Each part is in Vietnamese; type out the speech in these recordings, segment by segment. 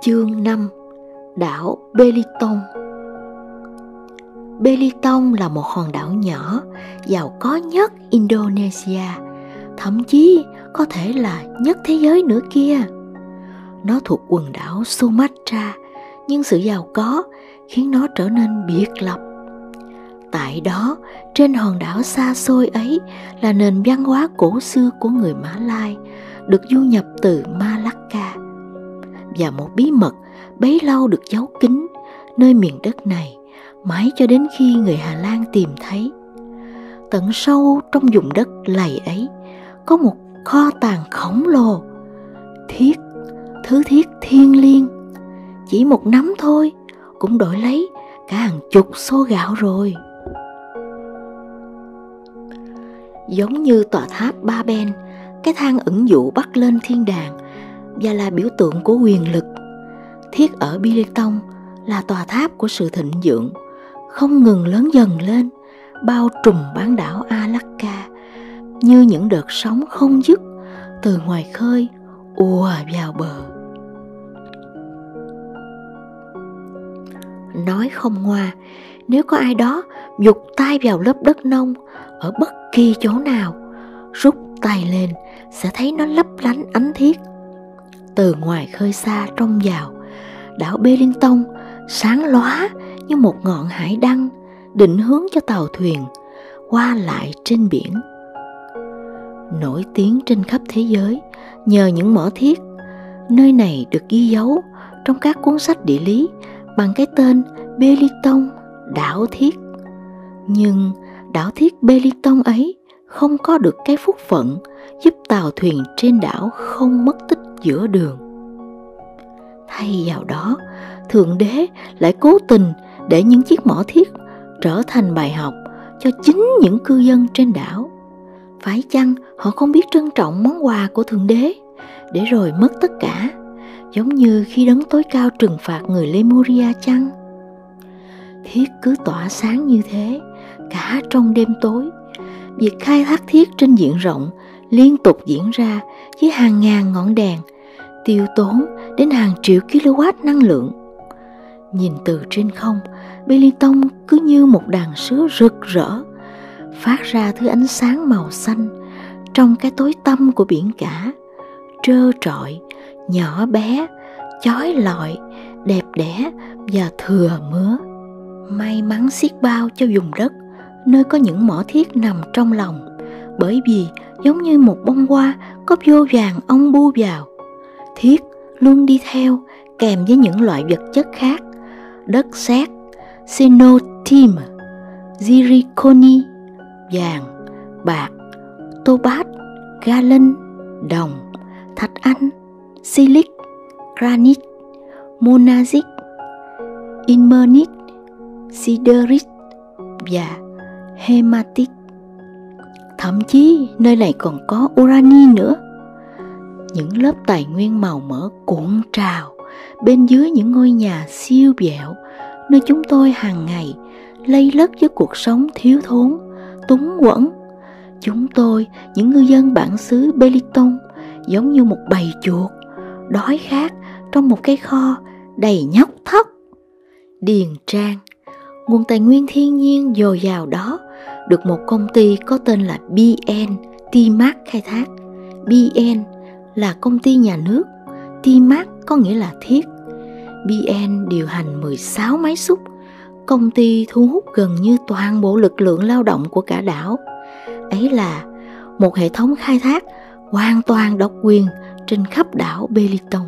Chương 5 Đảo Beliton Beliton là một hòn đảo nhỏ, giàu có nhất Indonesia, thậm chí có thể là nhất thế giới nữa kia. Nó thuộc quần đảo Sumatra, nhưng sự giàu có khiến nó trở nên biệt lập. Tại đó, trên hòn đảo xa xôi ấy là nền văn hóa cổ xưa của người Mã Lai, được du nhập từ Malacca và một bí mật bấy lâu được giấu kín nơi miền đất này mãi cho đến khi người Hà Lan tìm thấy. Tận sâu trong vùng đất lầy ấy có một kho tàng khổng lồ, thiết, thứ thiết thiên liêng. Chỉ một nắm thôi cũng đổi lấy cả hàng chục xô gạo rồi. Giống như tòa tháp Ba Ben, cái thang ẩn dụ bắt lên thiên đàng và là biểu tượng của quyền lực. Thiết ở Biliton là tòa tháp của sự thịnh vượng, không ngừng lớn dần lên, bao trùm bán đảo Alaska như những đợt sóng không dứt từ ngoài khơi ùa vào bờ. Nói không ngoa, nếu có ai đó dục tay vào lớp đất nông ở bất kỳ chỗ nào, rút tay lên sẽ thấy nó lấp lánh ánh thiết từ ngoài khơi xa trông vào. Đảo Bellington sáng lóa như một ngọn hải đăng, định hướng cho tàu thuyền qua lại trên biển. Nổi tiếng trên khắp thế giới nhờ những mỏ thiết. Nơi này được ghi dấu trong các cuốn sách địa lý bằng cái tên Beliton đảo thiết. Nhưng đảo thiết Beliton ấy không có được cái phúc phận giúp tàu thuyền trên đảo không mất tích giữa đường. Thay vào đó, thượng đế lại cố tình để những chiếc mỏ thiết trở thành bài học cho chính những cư dân trên đảo. Phải chăng họ không biết trân trọng món quà của thượng đế để rồi mất tất cả, giống như khi đấng tối cao trừng phạt người lemuria chăng? Thiết cứ tỏa sáng như thế, cả trong đêm tối, việc khai thác thiết trên diện rộng liên tục diễn ra với hàng ngàn ngọn đèn tiêu tốn đến hàng triệu kW năng lượng. Nhìn từ trên không, Beliton cứ như một đàn sứ rực rỡ, phát ra thứ ánh sáng màu xanh trong cái tối tăm của biển cả, trơ trọi, nhỏ bé, chói lọi, đẹp đẽ và thừa mứa. May mắn xiết bao cho vùng đất nơi có những mỏ thiết nằm trong lòng, bởi vì giống như một bông hoa có vô vàng ong bu vào. Thiết luôn đi theo, kèm với những loại vật chất khác. Đất sét xenotim zirconi vàng, bạc topat galen đồng, thạch anh, silic, granite monazit inmernit siderit và hematit thậm chí nơi này còn có urani nữa. Những lớp tài nguyên màu mỡ cuộn trào bên dưới những ngôi nhà siêu dẻo nơi chúng tôi hàng ngày lây lất với cuộc sống thiếu thốn, túng quẫn. Chúng tôi, những ngư dân bản xứ beliton giống như một bầy chuột, đói khát trong một cái kho đầy nhóc thóc. Điền trang, nguồn tài nguyên thiên nhiên dồi dào đó được một công ty có tên là BN Timac khai thác. BN là công ty nhà nước, Timac có nghĩa là thiết. BN điều hành 16 máy xúc, công ty thu hút gần như toàn bộ lực lượng lao động của cả đảo. Ấy là một hệ thống khai thác hoàn toàn độc quyền trên khắp đảo Beliton.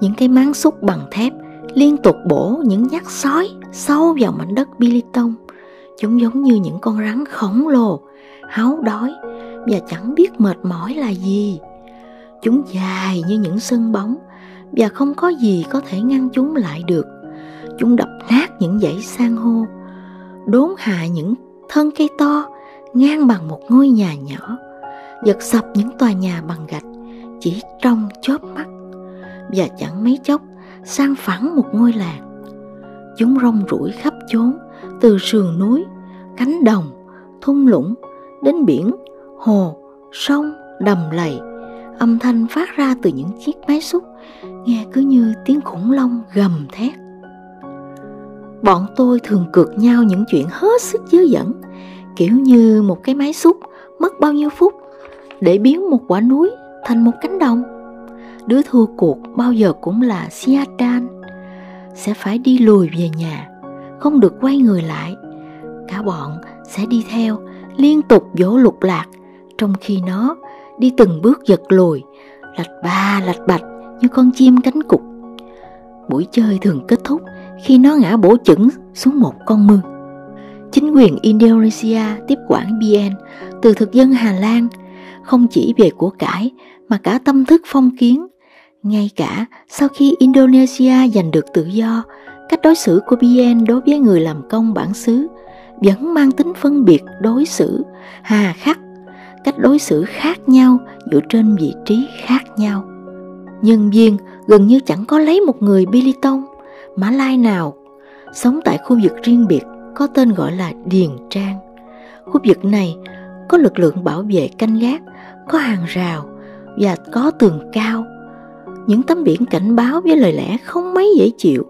Những cái máng xúc bằng thép liên tục bổ những nhát sói sâu vào mảnh đất Beliton. Chúng giống như những con rắn khổng lồ, háo đói và chẳng biết mệt mỏi là gì. Chúng dài như những sân bóng và không có gì có thể ngăn chúng lại được. Chúng đập nát những dãy san hô, đốn hạ những thân cây to ngang bằng một ngôi nhà nhỏ, giật sập những tòa nhà bằng gạch chỉ trong chớp mắt và chẳng mấy chốc sang phẳng một ngôi làng. Chúng rong ruổi khắp chốn, từ sườn núi, cánh đồng, thung lũng, đến biển, hồ, sông, đầm lầy, âm thanh phát ra từ những chiếc máy xúc nghe cứ như tiếng khủng long gầm thét. Bọn tôi thường cược nhau những chuyện hết sức dớ dẫn kiểu như một cái máy xúc mất bao nhiêu phút để biến một quả núi thành một cánh đồng. Đứa thua cuộc bao giờ cũng là Siadan sẽ phải đi lùi về nhà không được quay người lại. Cả bọn sẽ đi theo, liên tục vỗ lục lạc, trong khi nó đi từng bước giật lùi, lạch ba lạch bạch như con chim cánh cục buổi chơi thường kết thúc khi nó ngã bổ chững xuống một con mương. Chính quyền Indonesia tiếp quản BN từ thực dân Hà Lan, không chỉ về của cải mà cả tâm thức phong kiến, ngay cả sau khi Indonesia giành được tự do cách đối xử của bien đối với người làm công bản xứ vẫn mang tính phân biệt đối xử hà khắc cách đối xử khác nhau dựa trên vị trí khác nhau nhân viên gần như chẳng có lấy một người Biliton Mã Lai nào sống tại khu vực riêng biệt có tên gọi là Điền Trang. Khu vực này có lực lượng bảo vệ canh gác, có hàng rào và có tường cao. Những tấm biển cảnh báo với lời lẽ không mấy dễ chịu,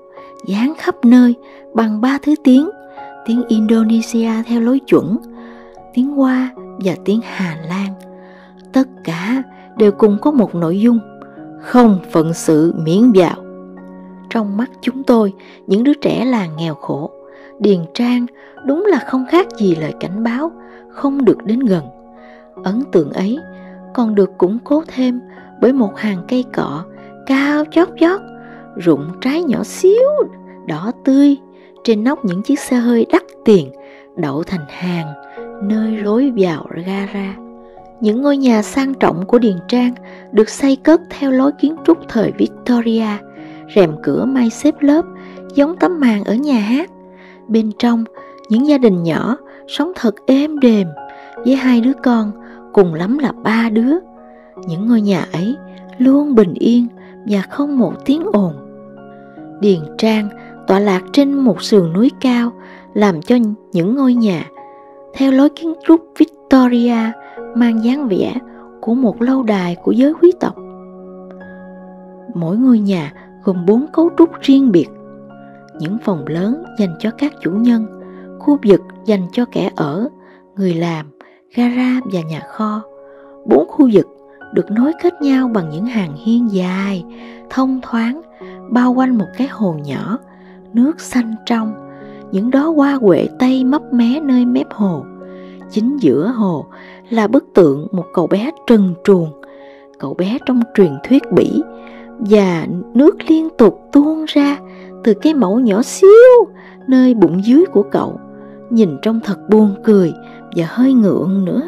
dán khắp nơi bằng ba thứ tiếng, tiếng Indonesia theo lối chuẩn, tiếng Hoa và tiếng Hà Lan. Tất cả đều cùng có một nội dung, không phận sự miễn vào. Trong mắt chúng tôi, những đứa trẻ là nghèo khổ, điền trang đúng là không khác gì lời cảnh báo, không được đến gần. Ấn tượng ấy còn được củng cố thêm bởi một hàng cây cọ cao chót vót, rụng trái nhỏ xíu, đỏ tươi trên nóc những chiếc xe hơi đắt tiền đậu thành hàng nơi lối vào gara. Những ngôi nhà sang trọng của Điền Trang được xây cất theo lối kiến trúc thời Victoria, rèm cửa may xếp lớp giống tấm màn ở nhà hát. Bên trong, những gia đình nhỏ sống thật êm đềm với hai đứa con, cùng lắm là ba đứa. Những ngôi nhà ấy luôn bình yên và không một tiếng ồn. Điền Trang tọa lạc trên một sườn núi cao làm cho những ngôi nhà theo lối kiến trúc Victoria mang dáng vẻ của một lâu đài của giới quý tộc. Mỗi ngôi nhà gồm bốn cấu trúc riêng biệt. Những phòng lớn dành cho các chủ nhân, khu vực dành cho kẻ ở, người làm, gara và nhà kho. Bốn khu vực được nối kết nhau bằng những hàng hiên dài, thông thoáng, bao quanh một cái hồ nhỏ, nước xanh trong, những đó hoa huệ tây mấp mé nơi mép hồ. Chính giữa hồ là bức tượng một cậu bé trần truồng, cậu bé trong truyền thuyết Bỉ, và nước liên tục tuôn ra từ cái mẫu nhỏ xíu nơi bụng dưới của cậu, nhìn trông thật buồn cười và hơi ngượng nữa.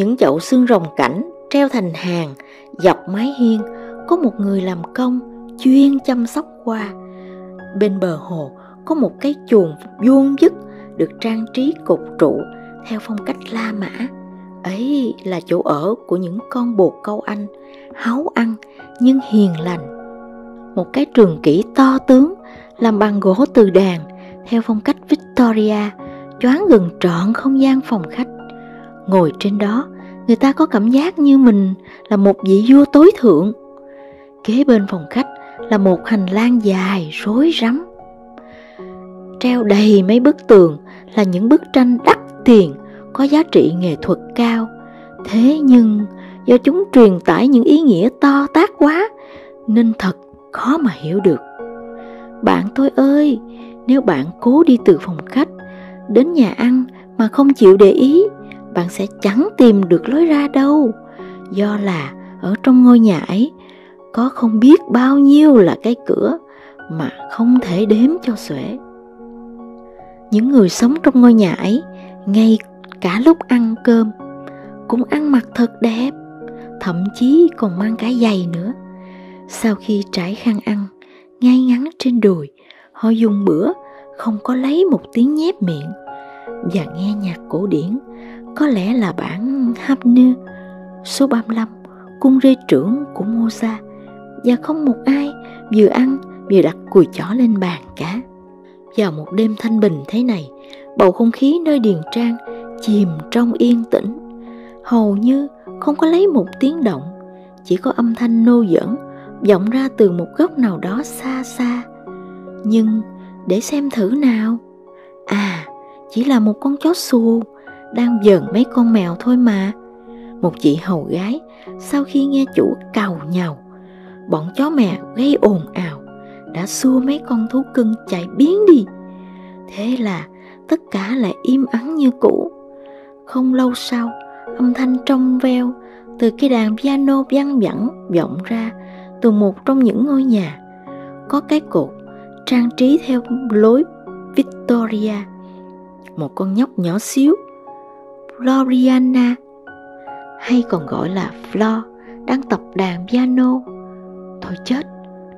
Những chậu xương rồng cảnh treo thành hàng dọc mái hiên có một người làm công chuyên chăm sóc hoa. Bên bờ hồ có một cái chuồng vuông vức được trang trí cột trụ theo phong cách La Mã. Ấy là chỗ ở của những con bồ câu Anh, háu ăn nhưng hiền lành. Một cái trường kỷ to tướng làm bằng gỗ từ đàn theo phong cách Victoria, choáng gần trọn không gian phòng khách. Ngồi trên đó, người ta có cảm giác như mình là một vị vua tối thượng. Kế bên phòng khách là một hành lang dài rối rắm. Treo đầy mấy bức tường là những bức tranh đắt tiền có giá trị nghệ thuật cao. Thế nhưng do chúng truyền tải những ý nghĩa to tát quá nên thật khó mà hiểu được. Bạn tôi ơi, nếu bạn cố đi từ phòng khách đến nhà ăn mà không chịu để ý, bạn sẽ chẳng tìm được lối ra đâu. Do là ở trong ngôi nhà ấy, có không biết bao nhiêu là cái cửa mà không thể đếm cho xuể. Những người sống trong ngôi nhà ấy, ngay cả lúc ăn cơm, cũng ăn mặc thật đẹp, thậm chí còn mang cả giày nữa sau khi trải khăn ăn, ngay ngắn trên đùi, họ dùng bữa không có lấy một tiếng nhép miệng và nghe nhạc cổ điển có lẽ là bản Hapnu số 35 cung rê trưởng của Mozart và không một ai vừa ăn vừa đặt cùi chỏ lên bàn cả. Vào một đêm thanh bình thế này, bầu không khí nơi điền trang chìm trong yên tĩnh hầu như không có lấy một tiếng động, chỉ có âm thanh nô dẫn vọng ra từ một góc nào đó xa xa. Nhưng để xem thử nào. À, chỉ là một con chó xù đang dần mấy con mèo thôi mà. Một chị hầu gái sau khi nghe chủ cào nhào, bọn chó mẹ gây ồn ào đã xua mấy con thú cưng chạy biến đi. Thế là tất cả lại im ắng như cũ. Không lâu sau, âm thanh trong veo từ cái đàn piano văng vẳng vọng ra từ một trong những ngôi nhà. Có cái cột trang trí theo lối Victoria. Một con nhóc nhỏ xíu, Floriana, hay còn gọi là Flo, đang tập đàn piano. Thôi chết,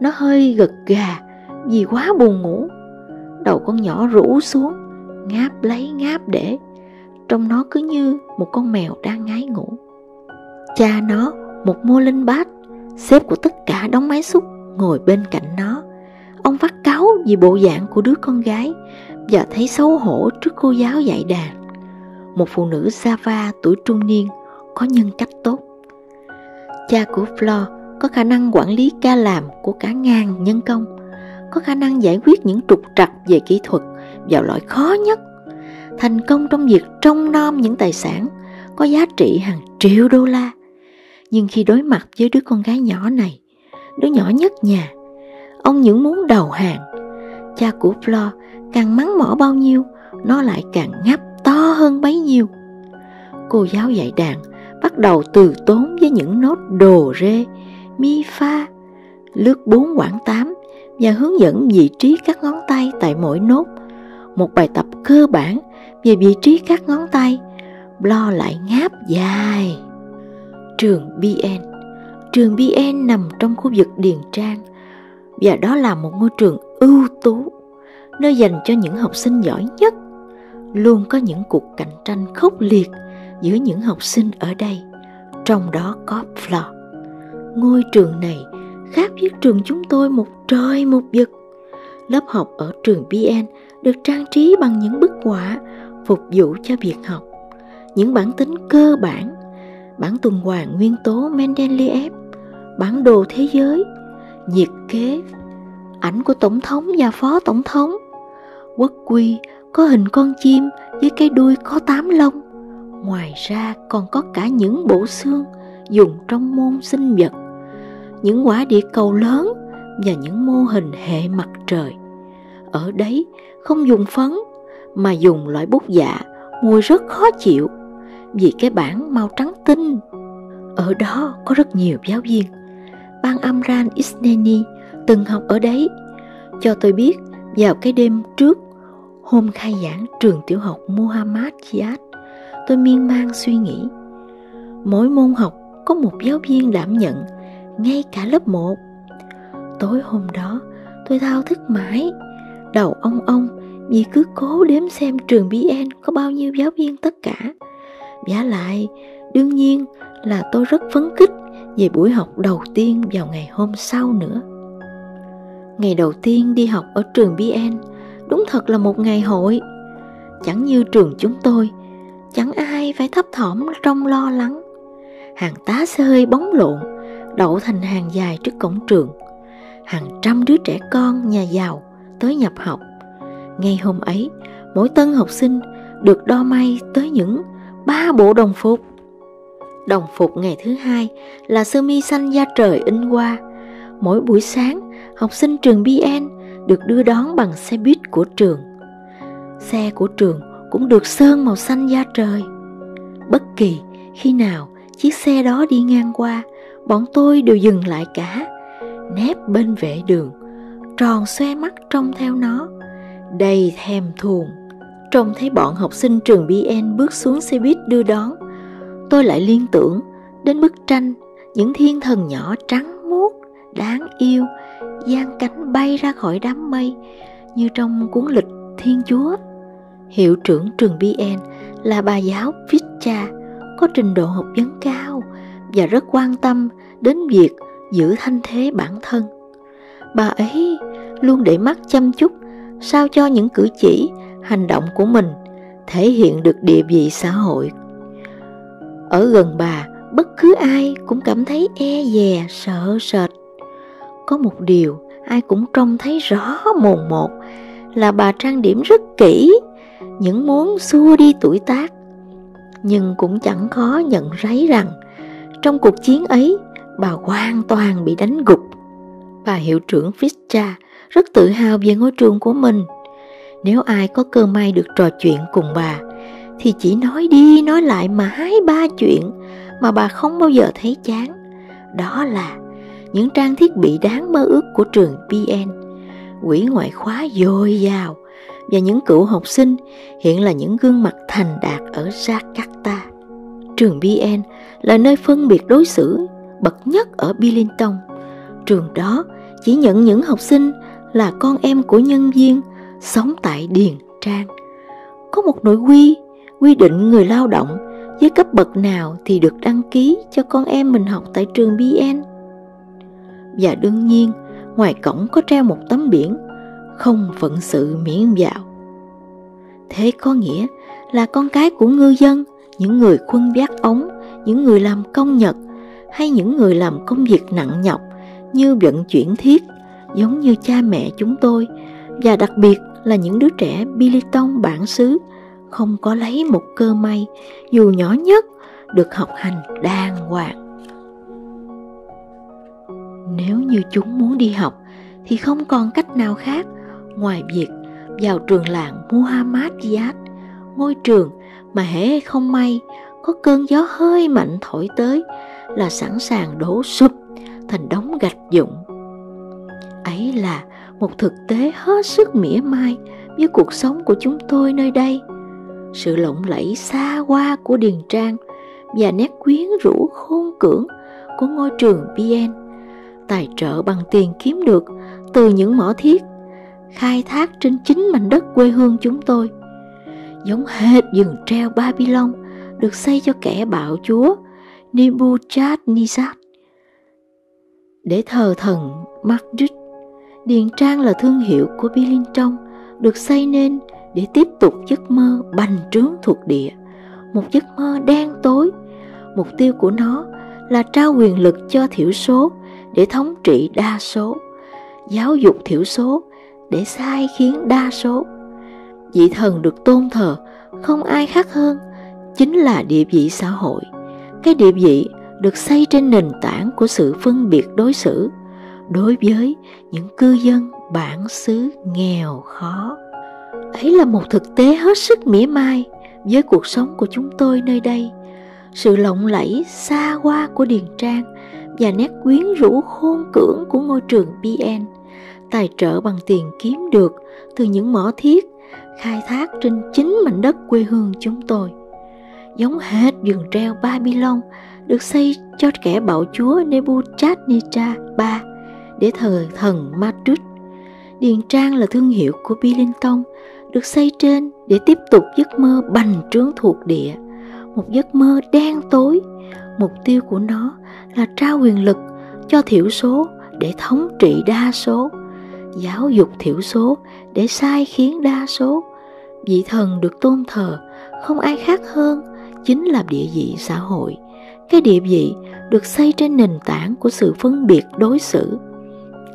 nó hơi gật gà vì quá buồn ngủ. Đầu con nhỏ rũ xuống, ngáp lấy ngáp để, trong nó cứ như một con mèo đang ngái ngủ. Cha nó, một mô linh bát, sếp của tất cả đóng máy xúc, ngồi bên cạnh nó. Ông phát cáo vì bộ dạng của đứa con gái và thấy xấu hổ trước cô giáo dạy đàn. Một phụ nữ Java tuổi trung niên có nhân cách tốt. Cha của Flo có khả năng quản lý ca làm của cả ngàn nhân công, có khả năng giải quyết những trục trặc về kỹ thuật vào loại khó nhất, thành công trong việc trông nom những tài sản có giá trị hàng triệu đô la. Nhưng khi đối mặt với đứa con gái nhỏ này, đứa nhỏ nhất nhà, ông những muốn đầu hàng. Cha của Flo càng mắng mỏ bao nhiêu, nó lại càng ngáp to hơn bấy nhiêu. Cô giáo dạy đàn bắt đầu từ tốn với những nốt đồ rê, mi pha, lướt bốn quãng tám và hướng dẫn vị trí các ngón tay tại mỗi nốt. Một bài tập cơ bản về vị trí các ngón tay, lo lại ngáp dài. Trường BN Trường BN nằm trong khu vực Điền Trang và đó là một ngôi trường ưu tú, nơi dành cho những học sinh giỏi nhất. Luôn có những cuộc cạnh tranh khốc liệt giữa những học sinh ở đây, trong đó có Flo. Ngôi trường này khác với trường chúng tôi một trời một vực. Lớp học ở trường BN được trang trí bằng những bức họa phục vụ cho việc học. Những bản tính cơ bản, bản tuần hoàn nguyên tố Mendeleev, bản đồ thế giới, nhiệt kế, ảnh của tổng thống và phó tổng thống. Quốc quy có hình con chim với cái đuôi có tám lông. Ngoài ra còn có cả những bộ xương dùng trong môn sinh vật những quả địa cầu lớn và những mô hình hệ mặt trời. Ở đấy không dùng phấn mà dùng loại bút dạ mùi rất khó chịu vì cái bảng màu trắng tinh. Ở đó có rất nhiều giáo viên. Ban Amran Isneni từng học ở đấy. Cho tôi biết vào cái đêm trước hôm khai giảng trường tiểu học Muhammad Jihad, tôi miên man suy nghĩ. Mỗi môn học có một giáo viên đảm nhận ngay cả lớp 1. Tối hôm đó, tôi thao thức mãi, đầu ông ông vì cứ cố đếm xem trường BN có bao nhiêu giáo viên tất cả. Giả lại, đương nhiên là tôi rất phấn khích về buổi học đầu tiên vào ngày hôm sau nữa. Ngày đầu tiên đi học ở trường BN đúng thật là một ngày hội. Chẳng như trường chúng tôi, chẳng ai phải thấp thỏm trong lo lắng. Hàng tá xe hơi bóng lộn đậu thành hàng dài trước cổng trường. Hàng trăm đứa trẻ con nhà giàu tới nhập học. Ngay hôm ấy, mỗi tân học sinh được đo may tới những ba bộ đồng phục. Đồng phục ngày thứ hai là sơ mi xanh da trời in qua. Mỗi buổi sáng, học sinh trường BN được đưa đón bằng xe buýt của trường. Xe của trường cũng được sơn màu xanh da trời. Bất kỳ khi nào chiếc xe đó đi ngang qua, bọn tôi đều dừng lại cả, nép bên vệ đường, tròn xoe mắt trông theo nó, đầy thèm thuồng. Trông thấy bọn học sinh trường BN bước xuống xe buýt đưa đón, tôi lại liên tưởng đến bức tranh những thiên thần nhỏ trắng đáng yêu, giang cánh bay ra khỏi đám mây như trong cuốn lịch Thiên Chúa. Hiệu trưởng trường BN là bà giáo Vicha, có trình độ học vấn cao và rất quan tâm đến việc giữ thanh thế bản thân. Bà ấy luôn để mắt chăm chút sao cho những cử chỉ, hành động của mình thể hiện được địa vị xã hội. Ở gần bà bất cứ ai cũng cảm thấy e dè sợ sệt có một điều ai cũng trông thấy rõ mồn một là bà trang điểm rất kỹ, những muốn xua đi tuổi tác. Nhưng cũng chẳng khó nhận ráy rằng trong cuộc chiến ấy, bà hoàn toàn bị đánh gục. Bà hiệu trưởng Fischa rất tự hào về ngôi trường của mình. Nếu ai có cơ may được trò chuyện cùng bà, thì chỉ nói đi nói lại mãi ba chuyện mà bà không bao giờ thấy chán. Đó là những trang thiết bị đáng mơ ước của trường PN quỹ ngoại khóa dồi dào, và những cựu học sinh hiện là những gương mặt thành đạt ở Jakarta. Trường BN là nơi phân biệt đối xử bậc nhất ở Billington. Trường đó chỉ nhận những học sinh là con em của nhân viên sống tại Điền Trang. Có một nội quy quy định người lao động với cấp bậc nào thì được đăng ký cho con em mình học tại trường BN. Và đương nhiên, ngoài cổng có treo một tấm biển không phận sự miễn vào. Thế có nghĩa là con cái của ngư dân, những người khuân vác ống, những người làm công nhật hay những người làm công việc nặng nhọc như vận chuyển thiết giống như cha mẹ chúng tôi và đặc biệt là những đứa trẻ Biliton bản xứ không có lấy một cơ may dù nhỏ nhất được học hành đàng hoàng. Nếu như chúng muốn đi học thì không còn cách nào khác ngoài việc vào trường làng Muhammad Yad, ngôi trường mà hễ không may có cơn gió hơi mạnh thổi tới là sẵn sàng đổ sụp thành đống gạch dụng. Ấy là một thực tế hết sức mỉa mai với cuộc sống của chúng tôi nơi đây. Sự lộng lẫy xa hoa của Điền Trang và nét quyến rũ khôn cưỡng của ngôi trường BN tài trợ bằng tiền kiếm được từ những mỏ thiết khai thác trên chính mảnh đất quê hương chúng tôi. Giống hệt rừng treo Babylon được xây cho kẻ bạo chúa Nebuchadnezzar. Để thờ thần Marduk, Điền Trang là thương hiệu của Billington được xây nên để tiếp tục giấc mơ bành trướng thuộc địa, một giấc mơ đen tối. Mục tiêu của nó là trao quyền lực cho thiểu số để thống trị đa số, giáo dục thiểu số để sai khiến đa số. Vị thần được tôn thờ không ai khác hơn chính là địa vị xã hội. Cái địa vị được xây trên nền tảng của sự phân biệt đối xử đối với những cư dân bản xứ nghèo khó. Ấy là một thực tế hết sức mỉa mai với cuộc sống của chúng tôi nơi đây. Sự lộng lẫy xa hoa của Điền Trang và nét quyến rũ khôn cưỡng của ngôi trường BN tài trợ bằng tiền kiếm được từ những mỏ thiết khai thác trên chính mảnh đất quê hương chúng tôi. Giống hết vườn treo Babylon được xây cho kẻ bạo chúa Nebuchadnezzar III để thờ thần Marduk. Điền Trang là thương hiệu của Billington được xây trên để tiếp tục giấc mơ bành trướng thuộc địa, một giấc mơ đen tối. Mục tiêu của nó là trao quyền lực cho thiểu số để thống trị đa số, giáo dục thiểu số để sai khiến đa số vị thần được tôn thờ không ai khác hơn chính là địa vị xã hội, cái địa vị được xây trên nền tảng của sự phân biệt đối xử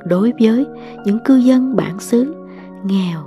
đối với những cư dân bản xứ nghèo